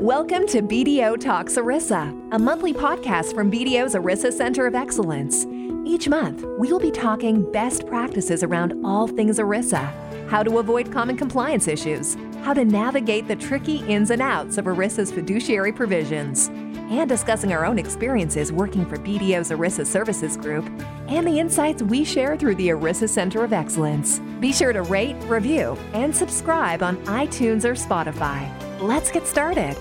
Welcome to BDO Talks ERISA, a monthly podcast from BDO's ERISA Center of Excellence. Each month, we will be talking best practices around all things ERISA, how to avoid common compliance issues, how to navigate the tricky ins and outs of ERISA's fiduciary provisions, and discussing our own experiences working for BDO's ERISA Services Group and the insights we share through the ERISA Center of Excellence. Be sure to rate, review, and subscribe on iTunes or Spotify. Let's get started.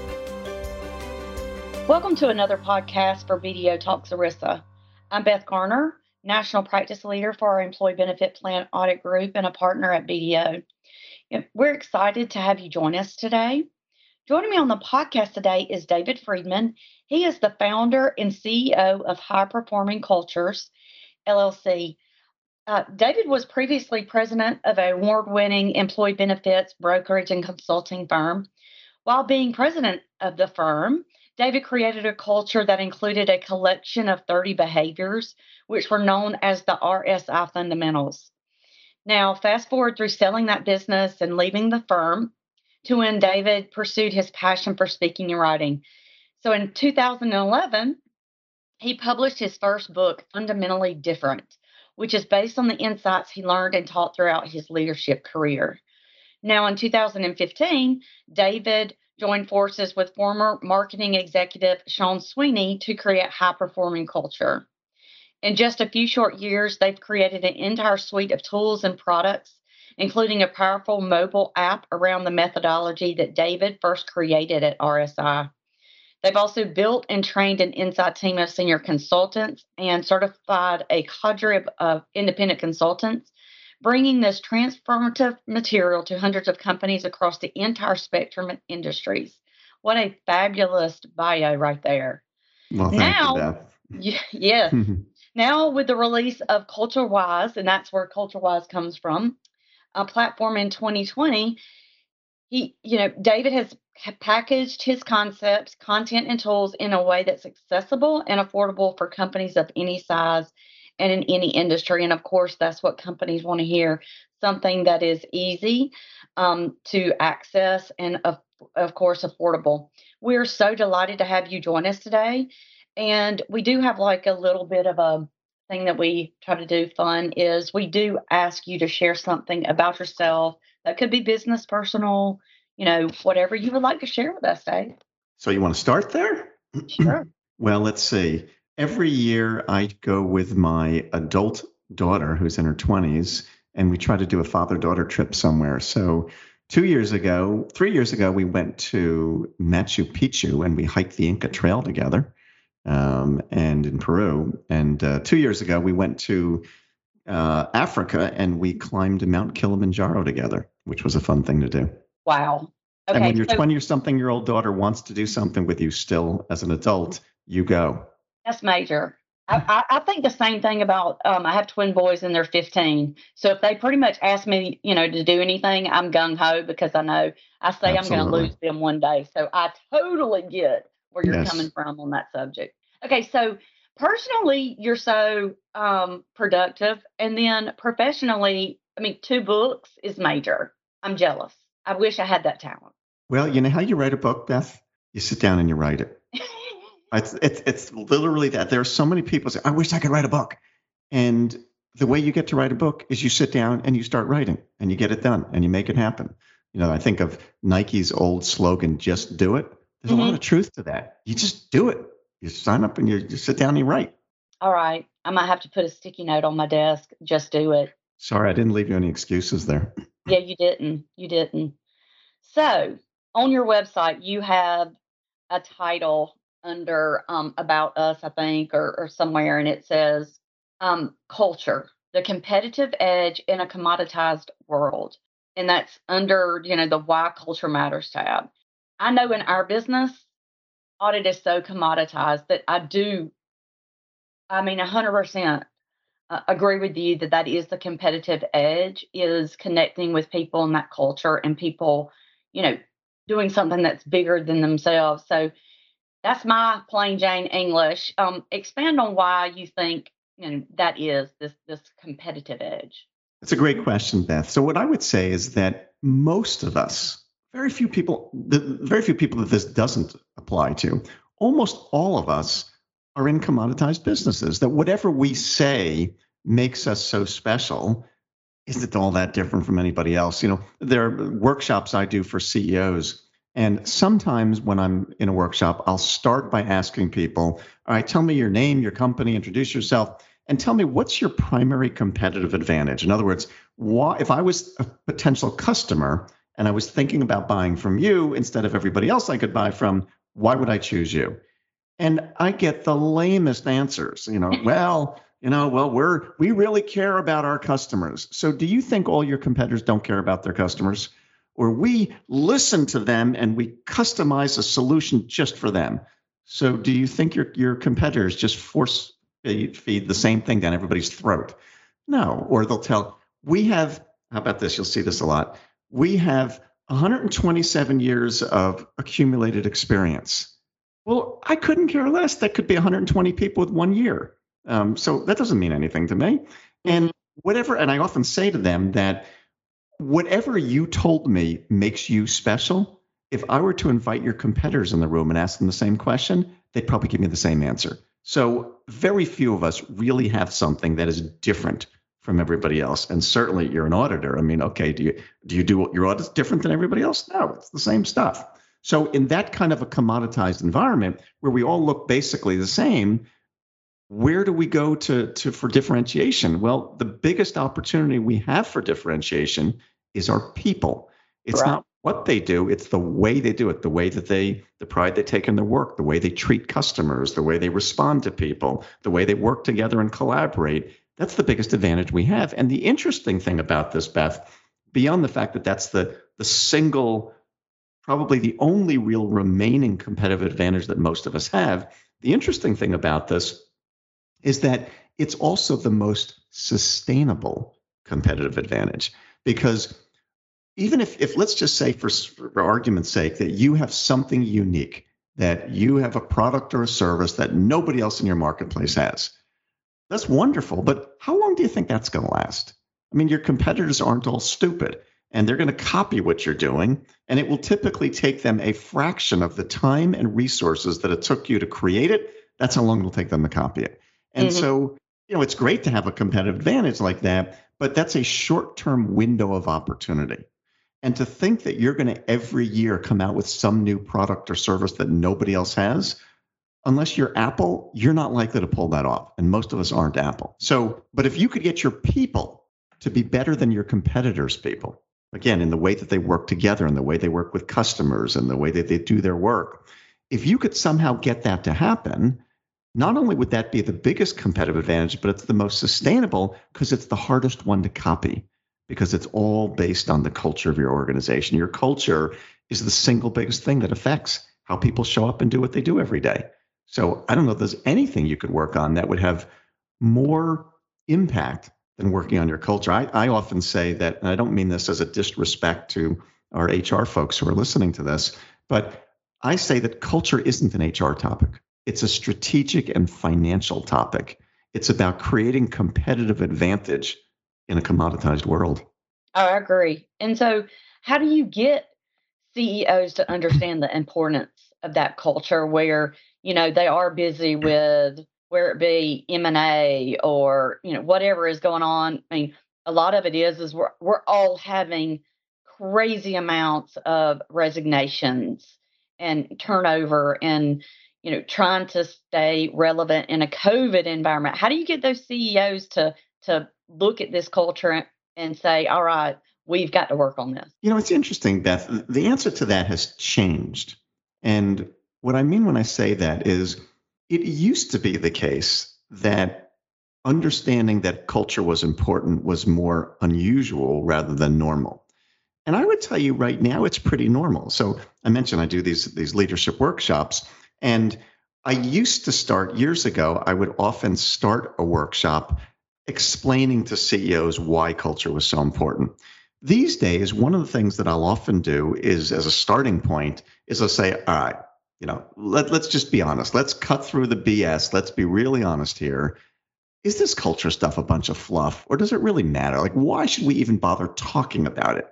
Welcome to another podcast for BDO Talks ERISA. I'm Beth Garner, National Practice Leader for our Employee Benefit Plan Audit Group and a partner at BDO. We're excited to have you join us today. Joining me on the podcast today is David Friedman. He is the founder and CEO of High Performing Cultures, LLC. Uh, David was previously president of an award winning employee benefits brokerage and consulting firm. While being president of the firm, David created a culture that included a collection of 30 behaviors, which were known as the RSI fundamentals. Now, fast forward through selling that business and leaving the firm to when David pursued his passion for speaking and writing. So in 2011, he published his first book, Fundamentally Different, which is based on the insights he learned and taught throughout his leadership career. Now, in 2015, David joined forces with former marketing executive Sean Sweeney to create high performing culture. In just a few short years, they've created an entire suite of tools and products, including a powerful mobile app around the methodology that David first created at RSI. They've also built and trained an inside team of senior consultants and certified a cadre of independent consultants bringing this transformative material to hundreds of companies across the entire spectrum of industries. What a fabulous bio right there. Well, now, you, yes. now, with the release of Culture Wise, and that's where Culture Wise comes from, a platform in 2020, he, you know, David has packaged his concepts, content, and tools in a way that's accessible and affordable for companies of any size and in any industry. And of course, that's what companies want to hear something that is easy um, to access and, of, of course, affordable. We're so delighted to have you join us today. And we do have like a little bit of a thing that we try to do fun is we do ask you to share something about yourself that could be business, personal, you know, whatever you would like to share with us, Dave. So you want to start there? Sure. well, let's see every year I go with my adult daughter who's in her 20s and we try to do a father daughter trip somewhere. So, two years ago, three years ago, we went to Machu Picchu and we hiked the Inca Trail together um, and in Peru. And uh, two years ago, we went to uh, Africa and we climbed Mount Kilimanjaro together, which was a fun thing to do. Wow. Okay, and when your so- 20 or something year old daughter wants to do something with you still as an adult, you go. That's major. I. I, I, think the same thing about um, I have twin boys and they're 15. So if they pretty much ask me, you know, to do anything, I'm gung ho because I know I say Absolutely. I'm going to lose them one day. So I totally get where you're yes. coming from on that subject. Okay, so personally, you're so um, productive, and then professionally, I mean, two books is major. I'm jealous. I wish I had that talent. Well, you know how you write a book, Beth? You sit down and you write it. It's, it's, it's literally that. There are so many people say, I wish I could write a book. And the way you get to write a book is you sit down and you start writing and you get it done and you make it happen. You know, I think of Nike's old slogan, just do it. There's mm-hmm. a lot of truth to that. You just do it. You sign up and you just sit down and you write. All right. I might have to put a sticky note on my desk. Just do it. Sorry, I didn't leave you any excuses there. Yeah, you didn't. You didn't. So on your website, you have a title under um, About Us, I think, or, or somewhere, and it says um, culture, the competitive edge in a commoditized world. And that's under, you know, the Why Culture Matters tab. I know in our business, audit is so commoditized that I do, I mean, 100% agree with you that that is the competitive edge is connecting with people in that culture and people, you know, doing something that's bigger than themselves. So that's my plain Jane English. Um, expand on why you think you know that is this this competitive edge. That's a great question, Beth. So what I would say is that most of us very few people, the very few people that this doesn't apply to. Almost all of us are in commoditized businesses. That whatever we say makes us so special isn't all that different from anybody else. You know, there are workshops I do for CEOs. And sometimes when I'm in a workshop, I'll start by asking people, all right, tell me your name, your company, introduce yourself, and tell me what's your primary competitive advantage. In other words, why, if I was a potential customer and I was thinking about buying from you instead of everybody else I could buy from, why would I choose you? And I get the lamest answers. You know, well, you know, well, we're we really care about our customers. So do you think all your competitors don't care about their customers? Or we listen to them and we customize a solution just for them. So do you think your your competitors just force feed the same thing down everybody's throat? No. Or they'll tell, we have, how about this? You'll see this a lot. We have 127 years of accumulated experience. Well, I couldn't care less. That could be 120 people with one year. Um, so that doesn't mean anything to me. And whatever, and I often say to them that whatever you told me makes you special. If I were to invite your competitors in the room and ask them the same question, they'd probably give me the same answer. So very few of us really have something that is different from everybody else. And certainly you're an auditor. I mean, okay, do you do you do your audits different than everybody else? No, it's the same stuff. So, in that kind of a commoditized environment where we all look basically the same, where do we go to, to for differentiation? Well, the biggest opportunity we have for differentiation is our people. It's right. not what they do, it's the way they do it, the way that they, the pride they take in their work, the way they treat customers, the way they respond to people, the way they work together and collaborate. That's the biggest advantage we have. And the interesting thing about this, Beth, beyond the fact that that's the, the single probably the only real remaining competitive advantage that most of us have. The interesting thing about this is that it's also the most sustainable competitive advantage because even if, if let's just say for, for argument's sake that you have something unique that you have a product or a service that nobody else in your marketplace has that's wonderful but how long do you think that's going to last i mean your competitors aren't all stupid and they're going to copy what you're doing. And it will typically take them a fraction of the time and resources that it took you to create it. That's how long it'll take them to copy it. And mm-hmm. so, you know, it's great to have a competitive advantage like that, but that's a short term window of opportunity. And to think that you're going to every year come out with some new product or service that nobody else has, unless you're Apple, you're not likely to pull that off. And most of us aren't Apple. So, but if you could get your people to be better than your competitors' people, again, in the way that they work together and the way they work with customers and the way that they do their work. If you could somehow get that to happen, not only would that be the biggest competitive advantage, but it's the most sustainable because it's the hardest one to copy because it's all based on the culture of your organization. Your culture is the single biggest thing that affects how people show up and do what they do every day. So I don't know if there's anything you could work on that would have more impact than working on your culture. I, I often say that, and I don't mean this as a disrespect to our HR folks who are listening to this, but I say that culture isn't an HR topic. It's a strategic and financial topic. It's about creating competitive advantage in a commoditized world. Oh, I agree. And so, how do you get CEOs to understand the importance of that culture where, you know, they are busy with where it be M&A or, you know, whatever is going on. I mean, a lot of it is, is we're, we're all having crazy amounts of resignations and turnover and, you know, trying to stay relevant in a COVID environment. How do you get those CEOs to, to look at this culture and say, all right, we've got to work on this? You know, it's interesting, Beth. The answer to that has changed. And what I mean when I say that is, it used to be the case that understanding that culture was important was more unusual rather than normal. And I would tell you right now it's pretty normal. So I mentioned I do these these leadership workshops and I used to start years ago I would often start a workshop explaining to CEOs why culture was so important. These days one of the things that I'll often do is as a starting point is I'll say all right you know, let, let's just be honest. Let's cut through the BS. Let's be really honest here. Is this culture stuff a bunch of fluff or does it really matter? Like, why should we even bother talking about it?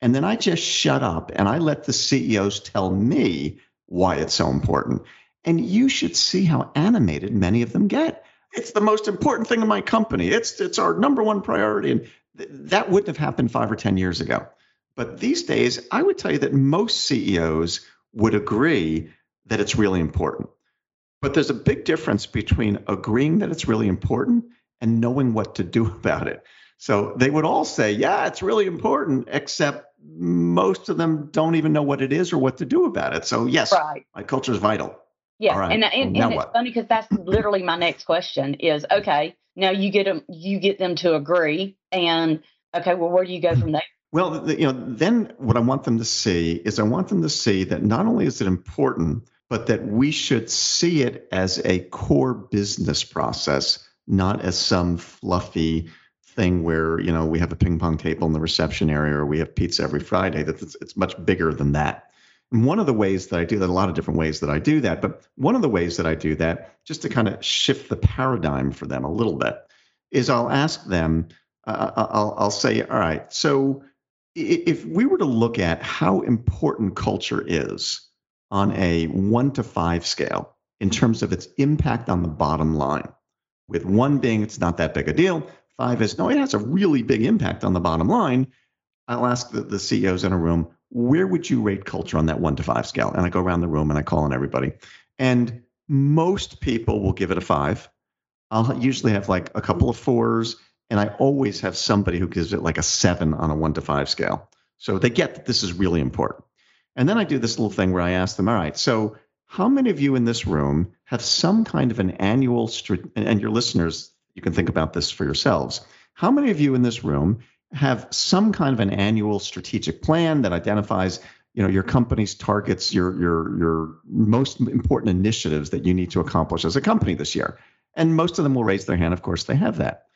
And then I just shut up and I let the CEOs tell me why it's so important. And you should see how animated many of them get. It's the most important thing in my company. It's it's our number one priority. And th- that wouldn't have happened five or 10 years ago. But these days, I would tell you that most CEOs would agree that it's really important. But there's a big difference between agreeing that it's really important and knowing what to do about it. So they would all say, yeah, it's really important, except most of them don't even know what it is or what to do about it. So, yes, right. my culture is vital. Yeah, right. and, uh, and, and it's funny because that's literally my next question is okay, now you get them you get them to agree and okay, well where do you go from there? Well, you know, then what I want them to see is I want them to see that not only is it important, but that we should see it as a core business process, not as some fluffy thing where you know we have a ping pong table in the reception area or we have pizza every Friday. That it's, much bigger than that. And one of the ways that I do that, a lot of different ways that I do that, but one of the ways that I do that, just to kind of shift the paradigm for them a little bit, is I'll ask them. Uh, I'll, I'll say, all right, so if we were to look at how important culture is on a one to five scale in terms of its impact on the bottom line, with one being it's not that big a deal, five is no, it has a really big impact on the bottom line. I'll ask the, the CEOs in a room, where would you rate culture on that one to five scale? And I go around the room and I call on everybody. And most people will give it a five. I'll usually have like a couple of fours, and I always have somebody who gives it like a seven on a one to five scale. So they get that this is really important. And then I do this little thing where I ask them, all right, so how many of you in this room have some kind of an annual, and your listeners, you can think about this for yourselves. How many of you in this room have some kind of an annual strategic plan that identifies you know your company's targets your your your most important initiatives that you need to accomplish as a company this year? And most of them will raise their hand. Of course they have that.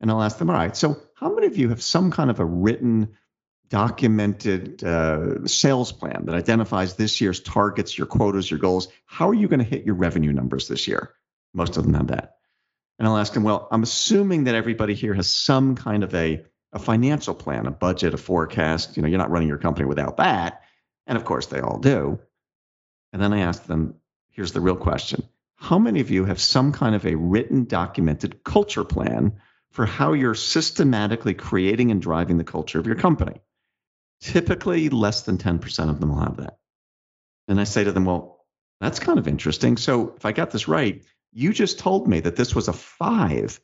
And i'll ask them all right so how many of you have some kind of a written documented uh, sales plan that identifies this year's targets, your quotas, your goals. How are you going to hit your revenue numbers this year? Most of them have that. And I'll ask them, well, I'm assuming that everybody here has some kind of a, a financial plan, a budget, a forecast. You know, you're not running your company without that. And of course, they all do. And then I ask them, here's the real question. How many of you have some kind of a written, documented culture plan for how you're systematically creating and driving the culture of your company? Typically, less than 10% of them will have that. And I say to them, well, that's kind of interesting. So if I got this right, you just told me that this was a five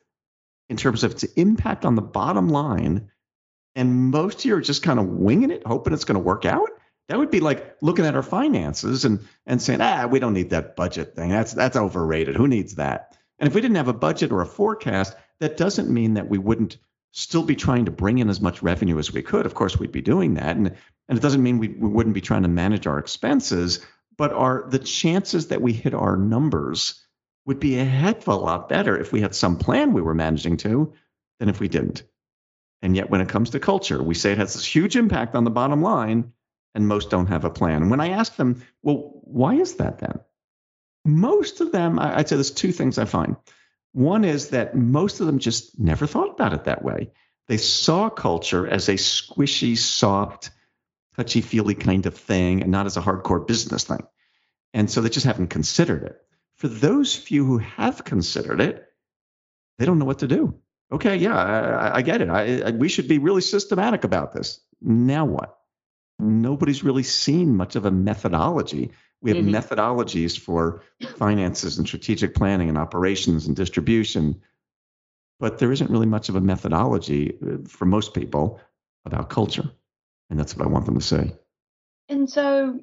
in terms of its impact on the bottom line. And most of you are just kind of winging it, hoping it's going to work out. That would be like looking at our finances and and saying, ah, we don't need that budget thing. That's that's overrated. Who needs that? And if we didn't have a budget or a forecast, that doesn't mean that we wouldn't still be trying to bring in as much revenue as we could. Of course, we'd be doing that. And, and it doesn't mean we, we wouldn't be trying to manage our expenses, but our the chances that we hit our numbers would be a heck of a lot better if we had some plan we were managing to than if we didn't. And yet, when it comes to culture, we say it has this huge impact on the bottom line, and most don't have a plan. And when I ask them, well, why is that then? Most of them, I'd say there's two things I find. One is that most of them just never thought about it that way. They saw culture as a squishy, soft, touchy feely kind of thing and not as a hardcore business thing. And so they just haven't considered it. For those few who have considered it, they don't know what to do. Okay, yeah, I, I get it. I, I, we should be really systematic about this. Now what? Nobody's really seen much of a methodology we have mm-hmm. methodologies for finances and strategic planning and operations and distribution, but there isn't really much of a methodology uh, for most people about culture. And that's what I want them to say. And so,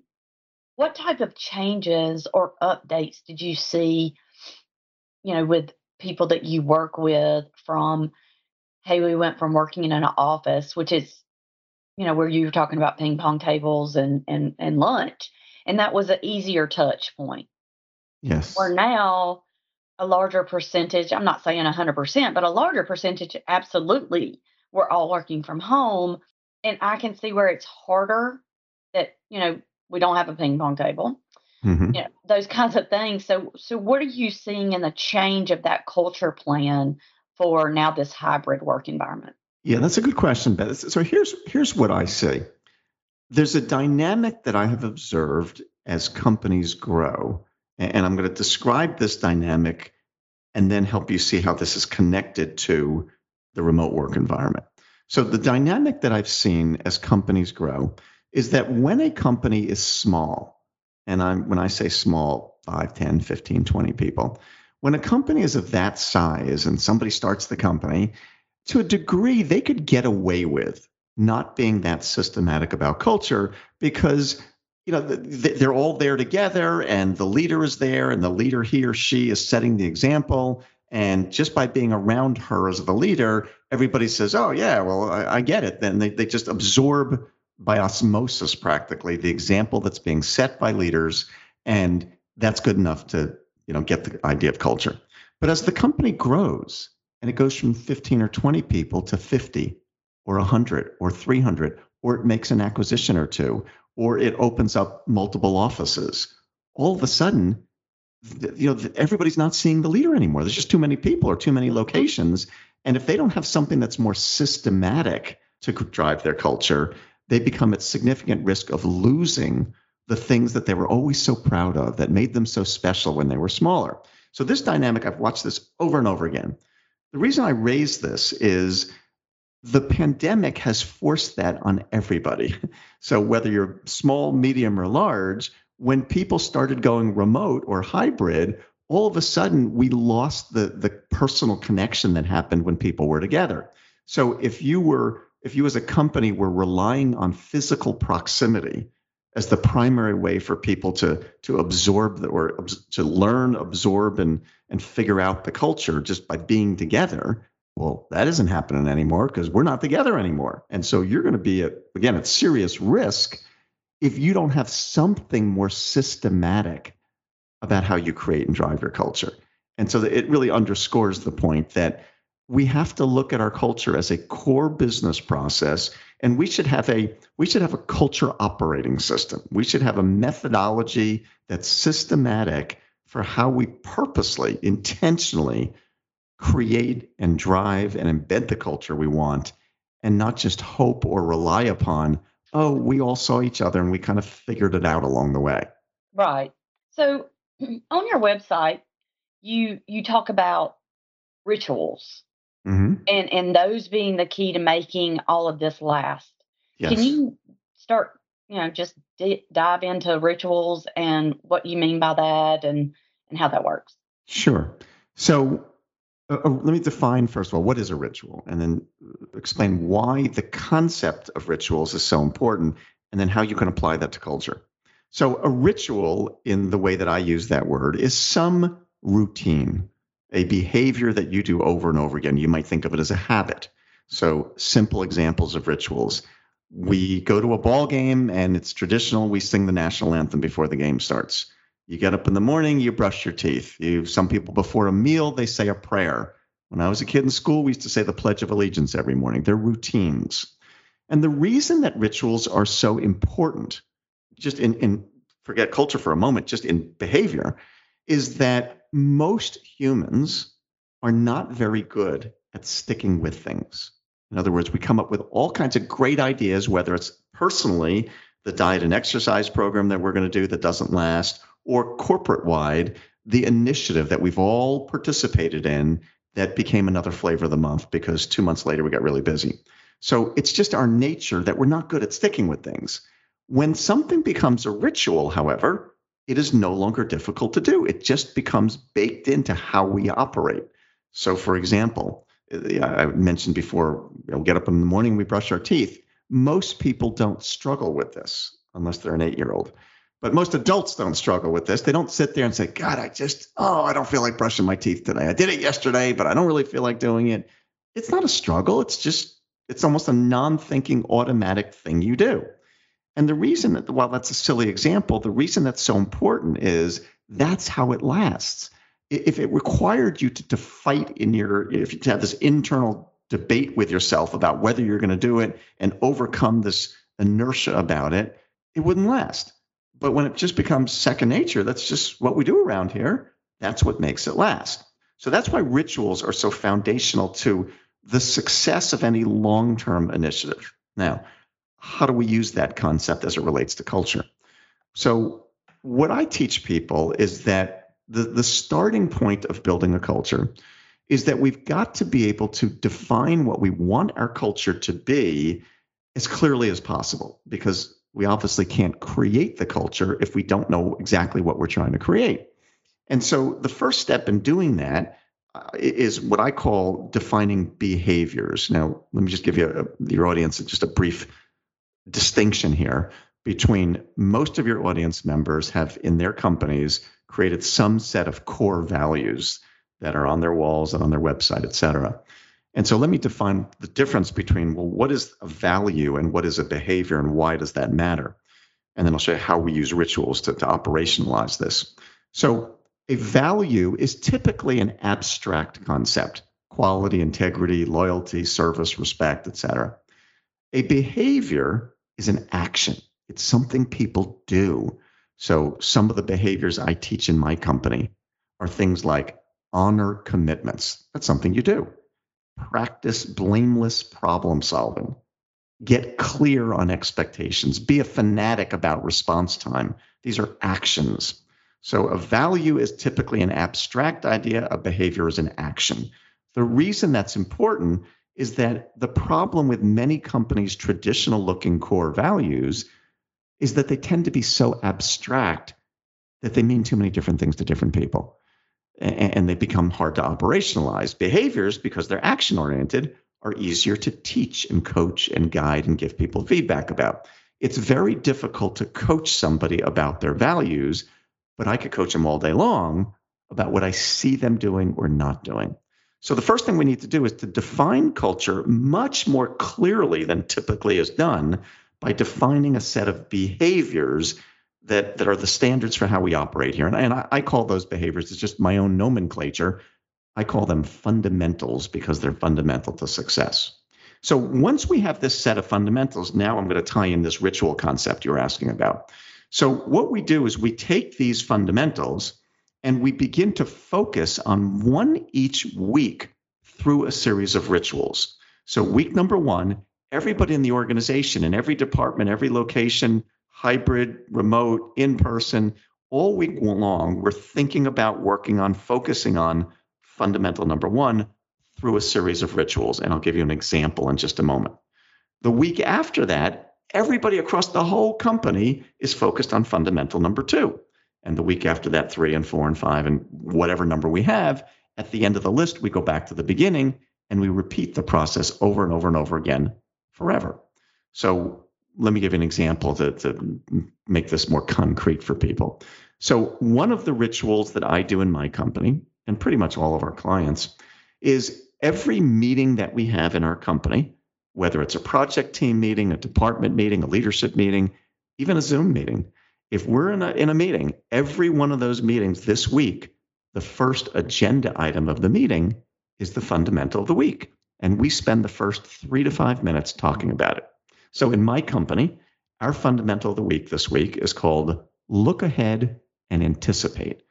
what type of changes or updates did you see, you know, with people that you work with from, hey, we went from working in an office, which is, you know, where you were talking about ping pong tables and and and lunch, and that was an easier touch point. Yes. Where now a larger percentage, I'm not saying 100%, but a larger percentage, absolutely, we're all working from home. And I can see where it's harder that, you know, we don't have a ping pong table. Mm-hmm. You know, those kinds of things. So, so what are you seeing in the change of that culture plan for now this hybrid work environment? Yeah, that's a good question, Beth. So here's here's what I see. There's a dynamic that I have observed as companies grow. And I'm going to describe this dynamic and then help you see how this is connected to the remote work environment. So, the dynamic that I've seen as companies grow is that when a company is small, and I'm, when I say small, 5, 10, 15, 20 people, when a company is of that size and somebody starts the company, to a degree, they could get away with not being that systematic about culture because you know they're all there together and the leader is there and the leader he or she is setting the example. And just by being around her as the leader everybody says oh yeah well i, I get it. Then they, they just absorb by osmosis practically the example that's being set by leaders and that's good enough to you know get the idea of culture. But as the company grows and it goes from 15 or 20 people to 50 or 100 or 300 or it makes an acquisition or two or it opens up multiple offices all of a sudden you know everybody's not seeing the leader anymore there's just too many people or too many locations and if they don't have something that's more systematic to drive their culture they become at significant risk of losing the things that they were always so proud of that made them so special when they were smaller. So, this dynamic, I've watched this over and over again. The reason I raise this is the pandemic has forced that on everybody. So, whether you're small, medium, or large, when people started going remote or hybrid, all of a sudden we lost the, the personal connection that happened when people were together. So, if you were if you as a company were relying on physical proximity as the primary way for people to to absorb the, or to learn, absorb, and and figure out the culture just by being together. Well, that isn't happening anymore because we're not together anymore, and so you're going to be at again at serious risk if you don't have something more systematic about how you create and drive your culture. And so it really underscores the point that we have to look at our culture as a core business process and we should have a we should have a culture operating system we should have a methodology that's systematic for how we purposely intentionally create and drive and embed the culture we want and not just hope or rely upon oh we all saw each other and we kind of figured it out along the way right so on your website you you talk about rituals mm-hmm. and and those being the key to making all of this last. Yes. Can you start, you know, just d- dive into rituals and what you mean by that and and how that works? Sure. So uh, uh, let me define first of all what is a ritual and then explain why the concept of rituals is so important and then how you can apply that to culture. So, a ritual, in the way that I use that word, is some routine a behavior that you do over and over again. You might think of it as a habit. So, simple examples of rituals. We go to a ball game and it's traditional. We sing the national anthem before the game starts. You get up in the morning, you brush your teeth. You, some people before a meal, they say a prayer. When I was a kid in school, we used to say the Pledge of Allegiance every morning. They're routines. And the reason that rituals are so important, just in, in forget culture for a moment, just in behavior, is that most humans are not very good at sticking with things. In other words, we come up with all kinds of great ideas, whether it's personally the diet and exercise program that we're going to do that doesn't last, or corporate wide, the initiative that we've all participated in that became another flavor of the month because two months later we got really busy. So it's just our nature that we're not good at sticking with things. When something becomes a ritual, however, it is no longer difficult to do. It just becomes baked into how we operate. So, for example, uh, I mentioned before, we get up in the morning, we brush our teeth. Most people don't struggle with this unless they're an eight year old. But most adults don't struggle with this. They don't sit there and say, God, I just, oh, I don't feel like brushing my teeth today. I did it yesterday, but I don't really feel like doing it. It's not a struggle. It's just, it's almost a non thinking automatic thing you do. And the reason that, while that's a silly example, the reason that's so important is that's how it lasts. If it required you to, to fight in your, if you have this internal debate with yourself about whether you're going to do it and overcome this inertia about it, it wouldn't last. But when it just becomes second nature, that's just what we do around here. That's what makes it last. So that's why rituals are so foundational to the success of any long term initiative. Now, how do we use that concept as it relates to culture? So, what I teach people is that the, the starting point of building a culture is that we've got to be able to define what we want our culture to be as clearly as possible because we obviously can't create the culture if we don't know exactly what we're trying to create. And so the first step in doing that uh, is what I call defining behaviors. Now, let me just give you a, your audience just a brief distinction here between most of your audience members have in their companies created some set of core values that are on their walls and on their website, et cetera. And so let me define the difference between, well, what is a value and what is a behavior and why does that matter? And then I'll show you how we use rituals to, to operationalize this. So a value is typically an abstract concept, quality, integrity, loyalty, service, respect, etc. A behavior is an action. It's something people do. So some of the behaviors I teach in my company are things like honor commitments. That's something you do practice blameless problem solving. Get clear on expectations. Be a fanatic about response time. These are actions. So a value is typically an abstract idea, a behavior is an action. The reason that's important is that the problem with many companies' traditional looking core values is that they tend to be so abstract that they mean too many different things to different people and they become hard to operationalize. Behaviors, because they're action oriented, are easier to teach and coach and guide and give people feedback about. It's very difficult to coach somebody about their values, but I could coach them all day long about what I see them doing or not doing. So the first thing we need to do is to define culture much more clearly than typically is done by defining a set of behaviors that that are the standards for how we operate here. And, and I, I call those behaviors, it's just my own nomenclature. I call them fundamentals because they're fundamental to success. So once we have this set of fundamentals, now I'm going to tie in this ritual concept you're asking about. So what we do is we take these fundamentals and we begin to focus on one each week through a series of rituals. So week number one, everybody in the organization, in every department, every location, hybrid, remote, in person, all week long, we're thinking about working on focusing on fundamental number one through a series of rituals. And I'll give you an example in just a moment. The week after that, everybody across the whole company is focused on fundamental number two. And the week after that, three and four and five and whatever number we have. At the end of the list, we go back to the beginning and we repeat the process over and over and over again forever. So let me give you an example to, to make this more concrete for people. So, one of the rituals that I do in my company, and pretty much all of our clients, is every meeting that we have in our company, whether it's a project team meeting, a department meeting, a leadership meeting, even a Zoom meeting, if we're in a, in a meeting, every one of those meetings this week, the first agenda item of the meeting is the fundamental of the week. And we spend the first three to five minutes talking about it. So in my company, our fundamental of the week this week is called Look Ahead and Anticipate.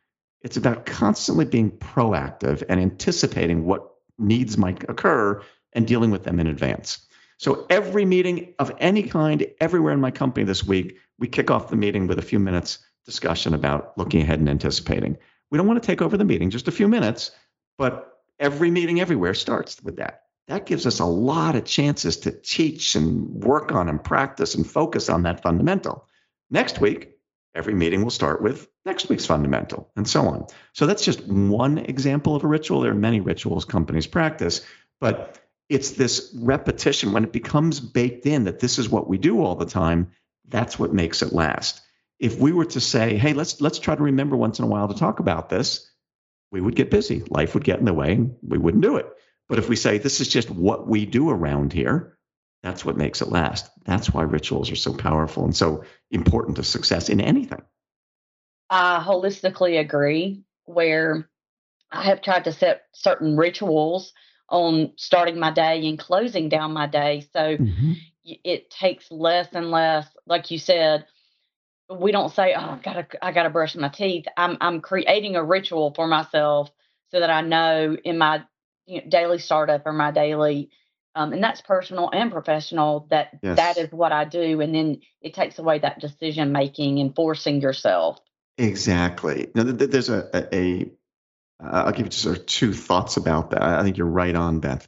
It's about constantly being proactive and anticipating what needs might occur and dealing with them in advance. So every meeting of any kind, everywhere in my company this week, we kick off the meeting with a few minutes discussion about looking ahead and anticipating. We don't want to take over the meeting, just a few minutes, but every meeting everywhere starts with that that gives us a lot of chances to teach and work on and practice and focus on that fundamental. Next week, every meeting will start with next week's fundamental and so on. So that's just one example of a ritual. There are many rituals companies practice, but it's this repetition when it becomes baked in that this is what we do all the time, that's what makes it last. If we were to say, "Hey, let's let's try to remember once in a while to talk about this," we would get busy. Life would get in the way and we wouldn't do it. But if we say this is just what we do around here, that's what makes it last. That's why rituals are so powerful and so important to success in anything. I holistically agree. Where I have tried to set certain rituals on starting my day and closing down my day. So mm-hmm. it takes less and less, like you said, we don't say, "Oh, I gotta, I gotta brush my teeth." I'm, I'm creating a ritual for myself so that I know in my you know, daily startup or my daily Um, and that's personal and professional that Yes. that is what I do. And then it takes away that decision making and forcing yourself. Exactly. Now, th- th- there's a, a, a uh, I'll give you just sort of two thoughts about that. I think you're right on, Beth.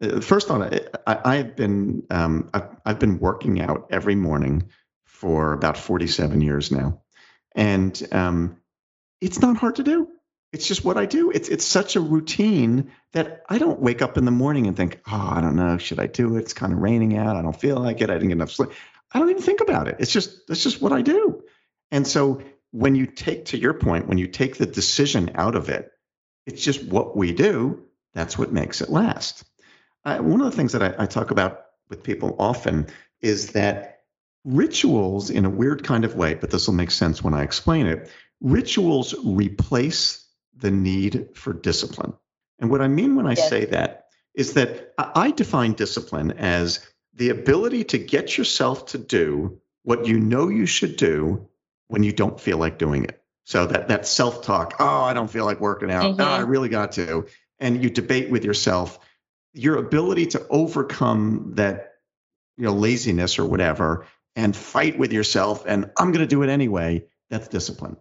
Uh, First on, I, I- I've been um, I've, I've been working out every morning for about 47 years now, and um, it's not hard to do. It's just what I do. It's it's such a routine that I don't wake up in the morning and think, oh, I don't know, should I do it? It's kind of raining out. I don't feel like it. I didn't get enough sleep. I don't even think about it. It's just that's just what I do. And so when you take to your point, when you take the decision out of it, it's just what we do. That's what makes it last. Uh, one of the things that I, I talk about with people often is that rituals, in a weird kind of way, but this will make sense when I explain it, rituals replace the need for discipline. And what I mean when I Yes. say that is that I I define discipline as the ability to get yourself to do what you know you should do when you don't feel like doing it. So that that self-talk, oh, I don't feel like working out. Oh, I Mhm. really got to. And you debate with yourself, your ability to overcome that, you know, laziness or whatever and fight with yourself and I'm going to do it anyway, that's discipline.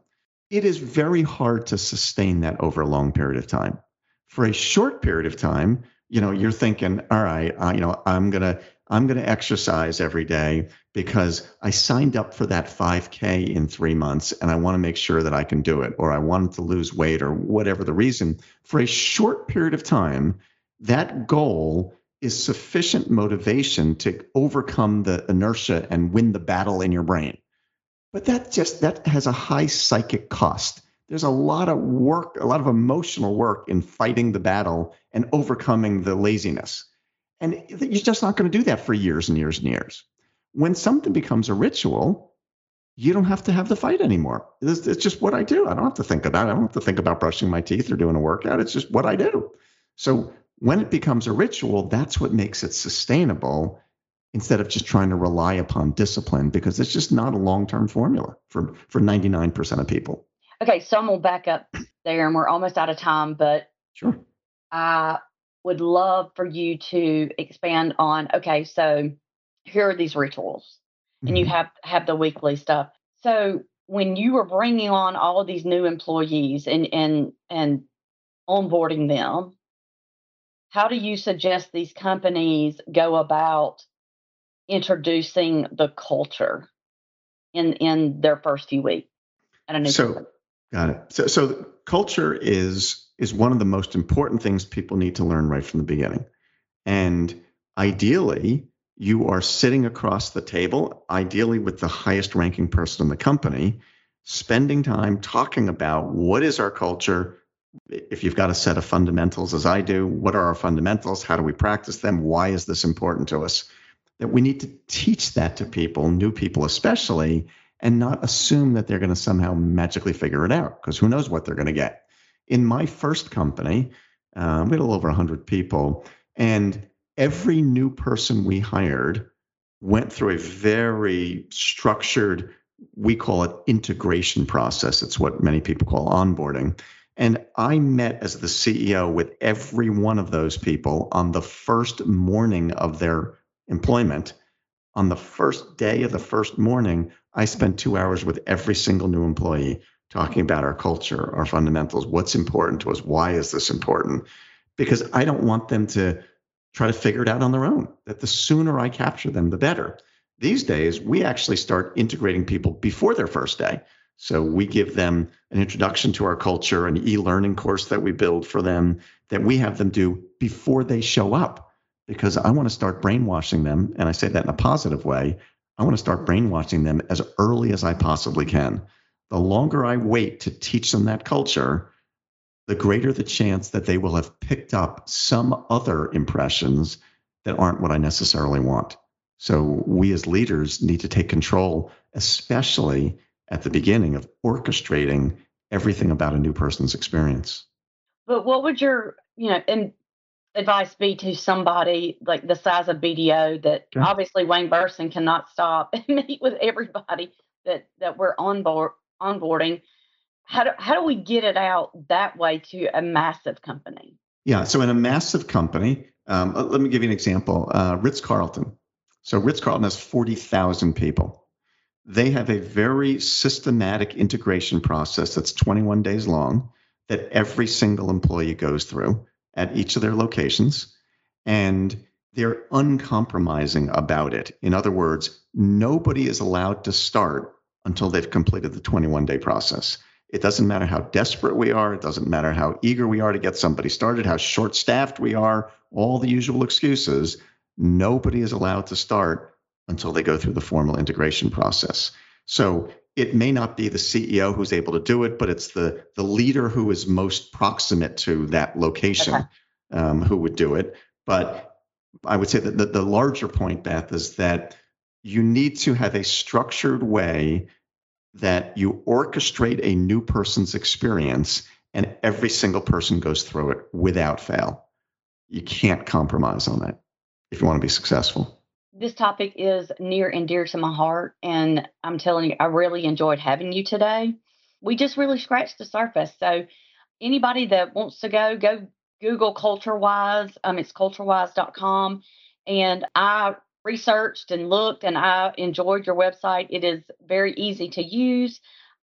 It is very hard to sustain that over a long period of time. For a short period of time, you know, you're thinking, all right, uh, you know, I'm to I'm to exercise every day because I signed up for that 5K in three months and I want to make sure that I can do it, or I wanted to lose weight, or whatever the reason. For a short period of time, that goal is sufficient motivation to overcome the inertia and win the battle in your brain. But that just that has a high psychic cost. There's a lot of work, a lot of emotional work in fighting the battle and overcoming the laziness. And you're just not going to do that for years and years and years. When something becomes a ritual, you don't have to have the fight anymore. It's, it's just what I do. I don't have to think about it. I don't have to think about brushing my teeth or doing a workout. It's just what I do. So when it becomes a ritual, that's what makes it sustainable instead of just trying to rely upon discipline because it's just not a long-term formula for, for 99% of people. Okay, so I'm gonna back up there and we're almost out of time, but Sure. I would love for you to expand on okay, so here are these rituals. and you Mhm. have have the weekly stuff. So when you were bringing on all of these new employees and and and onboarding them, how do you suggest these companies go about introducing the culture in in their first few weeks at a new So- company? Got it. So, so culture is is one of the most important things people need to learn right from the beginning. And ideally, you are sitting across the table, ideally with the highest ranking person in the company, spending time talking about what is our culture. If you've got a set of fundamentals, as I do, what are our fundamentals? How do we practice them? Why is this important to us? That we need to teach that to people, new people especially, and not assume that they're going to somehow magically figure it out because who knows what they're going to get. In my first company, uh, we had a little over 100 people, and every new person we hired went through a very structured, we call it integration process. It's what many people call onboarding. And I met as the CEO with every one of those people on the first morning of their employment. On the first day of the first morning, I spent two hours with every single new employee talking about our culture, our fundamentals, what's important to us, why is this important? Because I don't want them to try to figure it out on their own. That the sooner I capture them, the better. These days, we actually start integrating people before their first day. So we give them an introduction to our culture, an e learning course that we build for them that we have them do before they show up because I want to start brainwashing them. And I say that in a positive way. I want to start brainwashing them as early as I possibly can. The longer I wait to teach them that culture, the greater the chance that they will have picked up some other impressions that aren't what I necessarily want. So we as leaders need to take control, especially at the beginning of orchestrating everything about a new person's experience. But what would your, you know, and advice be to somebody like the size of BDO that Okay. obviously Wayne Berson cannot stop and meet with everybody that that we're on board onboarding? How do how do we get it out that way to a massive company? Yeah. So in a massive company, Um, let me give you an example. Uh, Ritz Carlton. So Ritz Carlton has 40,000 people. They have a very systematic integration process that's 21 days long that every single employee goes through at each of their locations. And they're uncompromising about it. In other words, nobody is allowed to start until they've completed the 21 day process. It doesn't matter how desperate we are, it doesn't matter how eager we are to get somebody started, how short staffed we are, all the usual excuses. Nobody is allowed to start until they go through the formal integration process. So it may not be the CEO who's able to do it, but it's the the leader who is most proximate to that location okay. um, who would do it. But I would say that the, the larger point, Beth, is that you need to have a structured way that you orchestrate a new person's experience and every single person goes through it without fail. You can't compromise on that if you want to be successful. This topic is near and dear to my heart. And I'm telling you, I really enjoyed having you today. We just really scratched the surface. So, anybody that wants to go, go Google CultureWise. Um, it's culturewise.com. And I researched and looked and I enjoyed your website. It is very easy to use.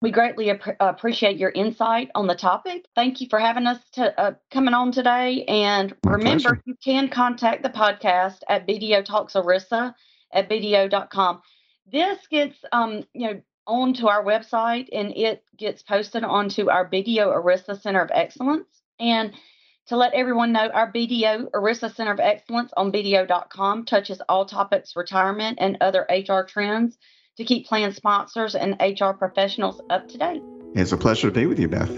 We greatly ap- appreciate your insight on the topic. Thank you for having us to uh, coming on today. And My remember, pleasure. you can contact the podcast at BDO Talks ERISA at BDO.com. This gets um, you know onto our website and it gets posted onto our BDO ERISA Center of Excellence. And to let everyone know, our BDO ERISA Center of Excellence on BDO.com touches all topics retirement and other HR trends to keep plan sponsors and HR professionals up to date. It's a pleasure to be with you, Beth.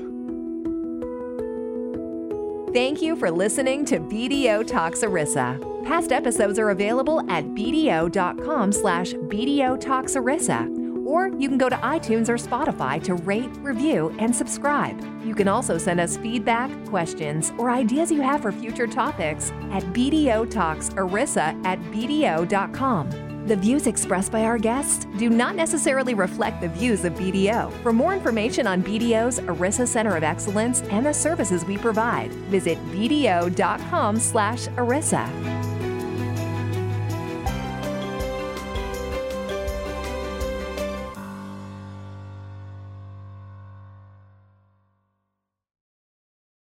Thank you for listening to BDO Talks ERISA. Past episodes are available at bdo.com slash BDO Talks ERISA or you can go to iTunes or Spotify to rate, review, and subscribe. You can also send us feedback, questions, or ideas you have for future topics at BDO Talks ERISA at BDO.com. The views expressed by our guests do not necessarily reflect the views of BDO. For more information on BDO's ERISA Center of Excellence and the services we provide, visit bdo.com slash ERISA.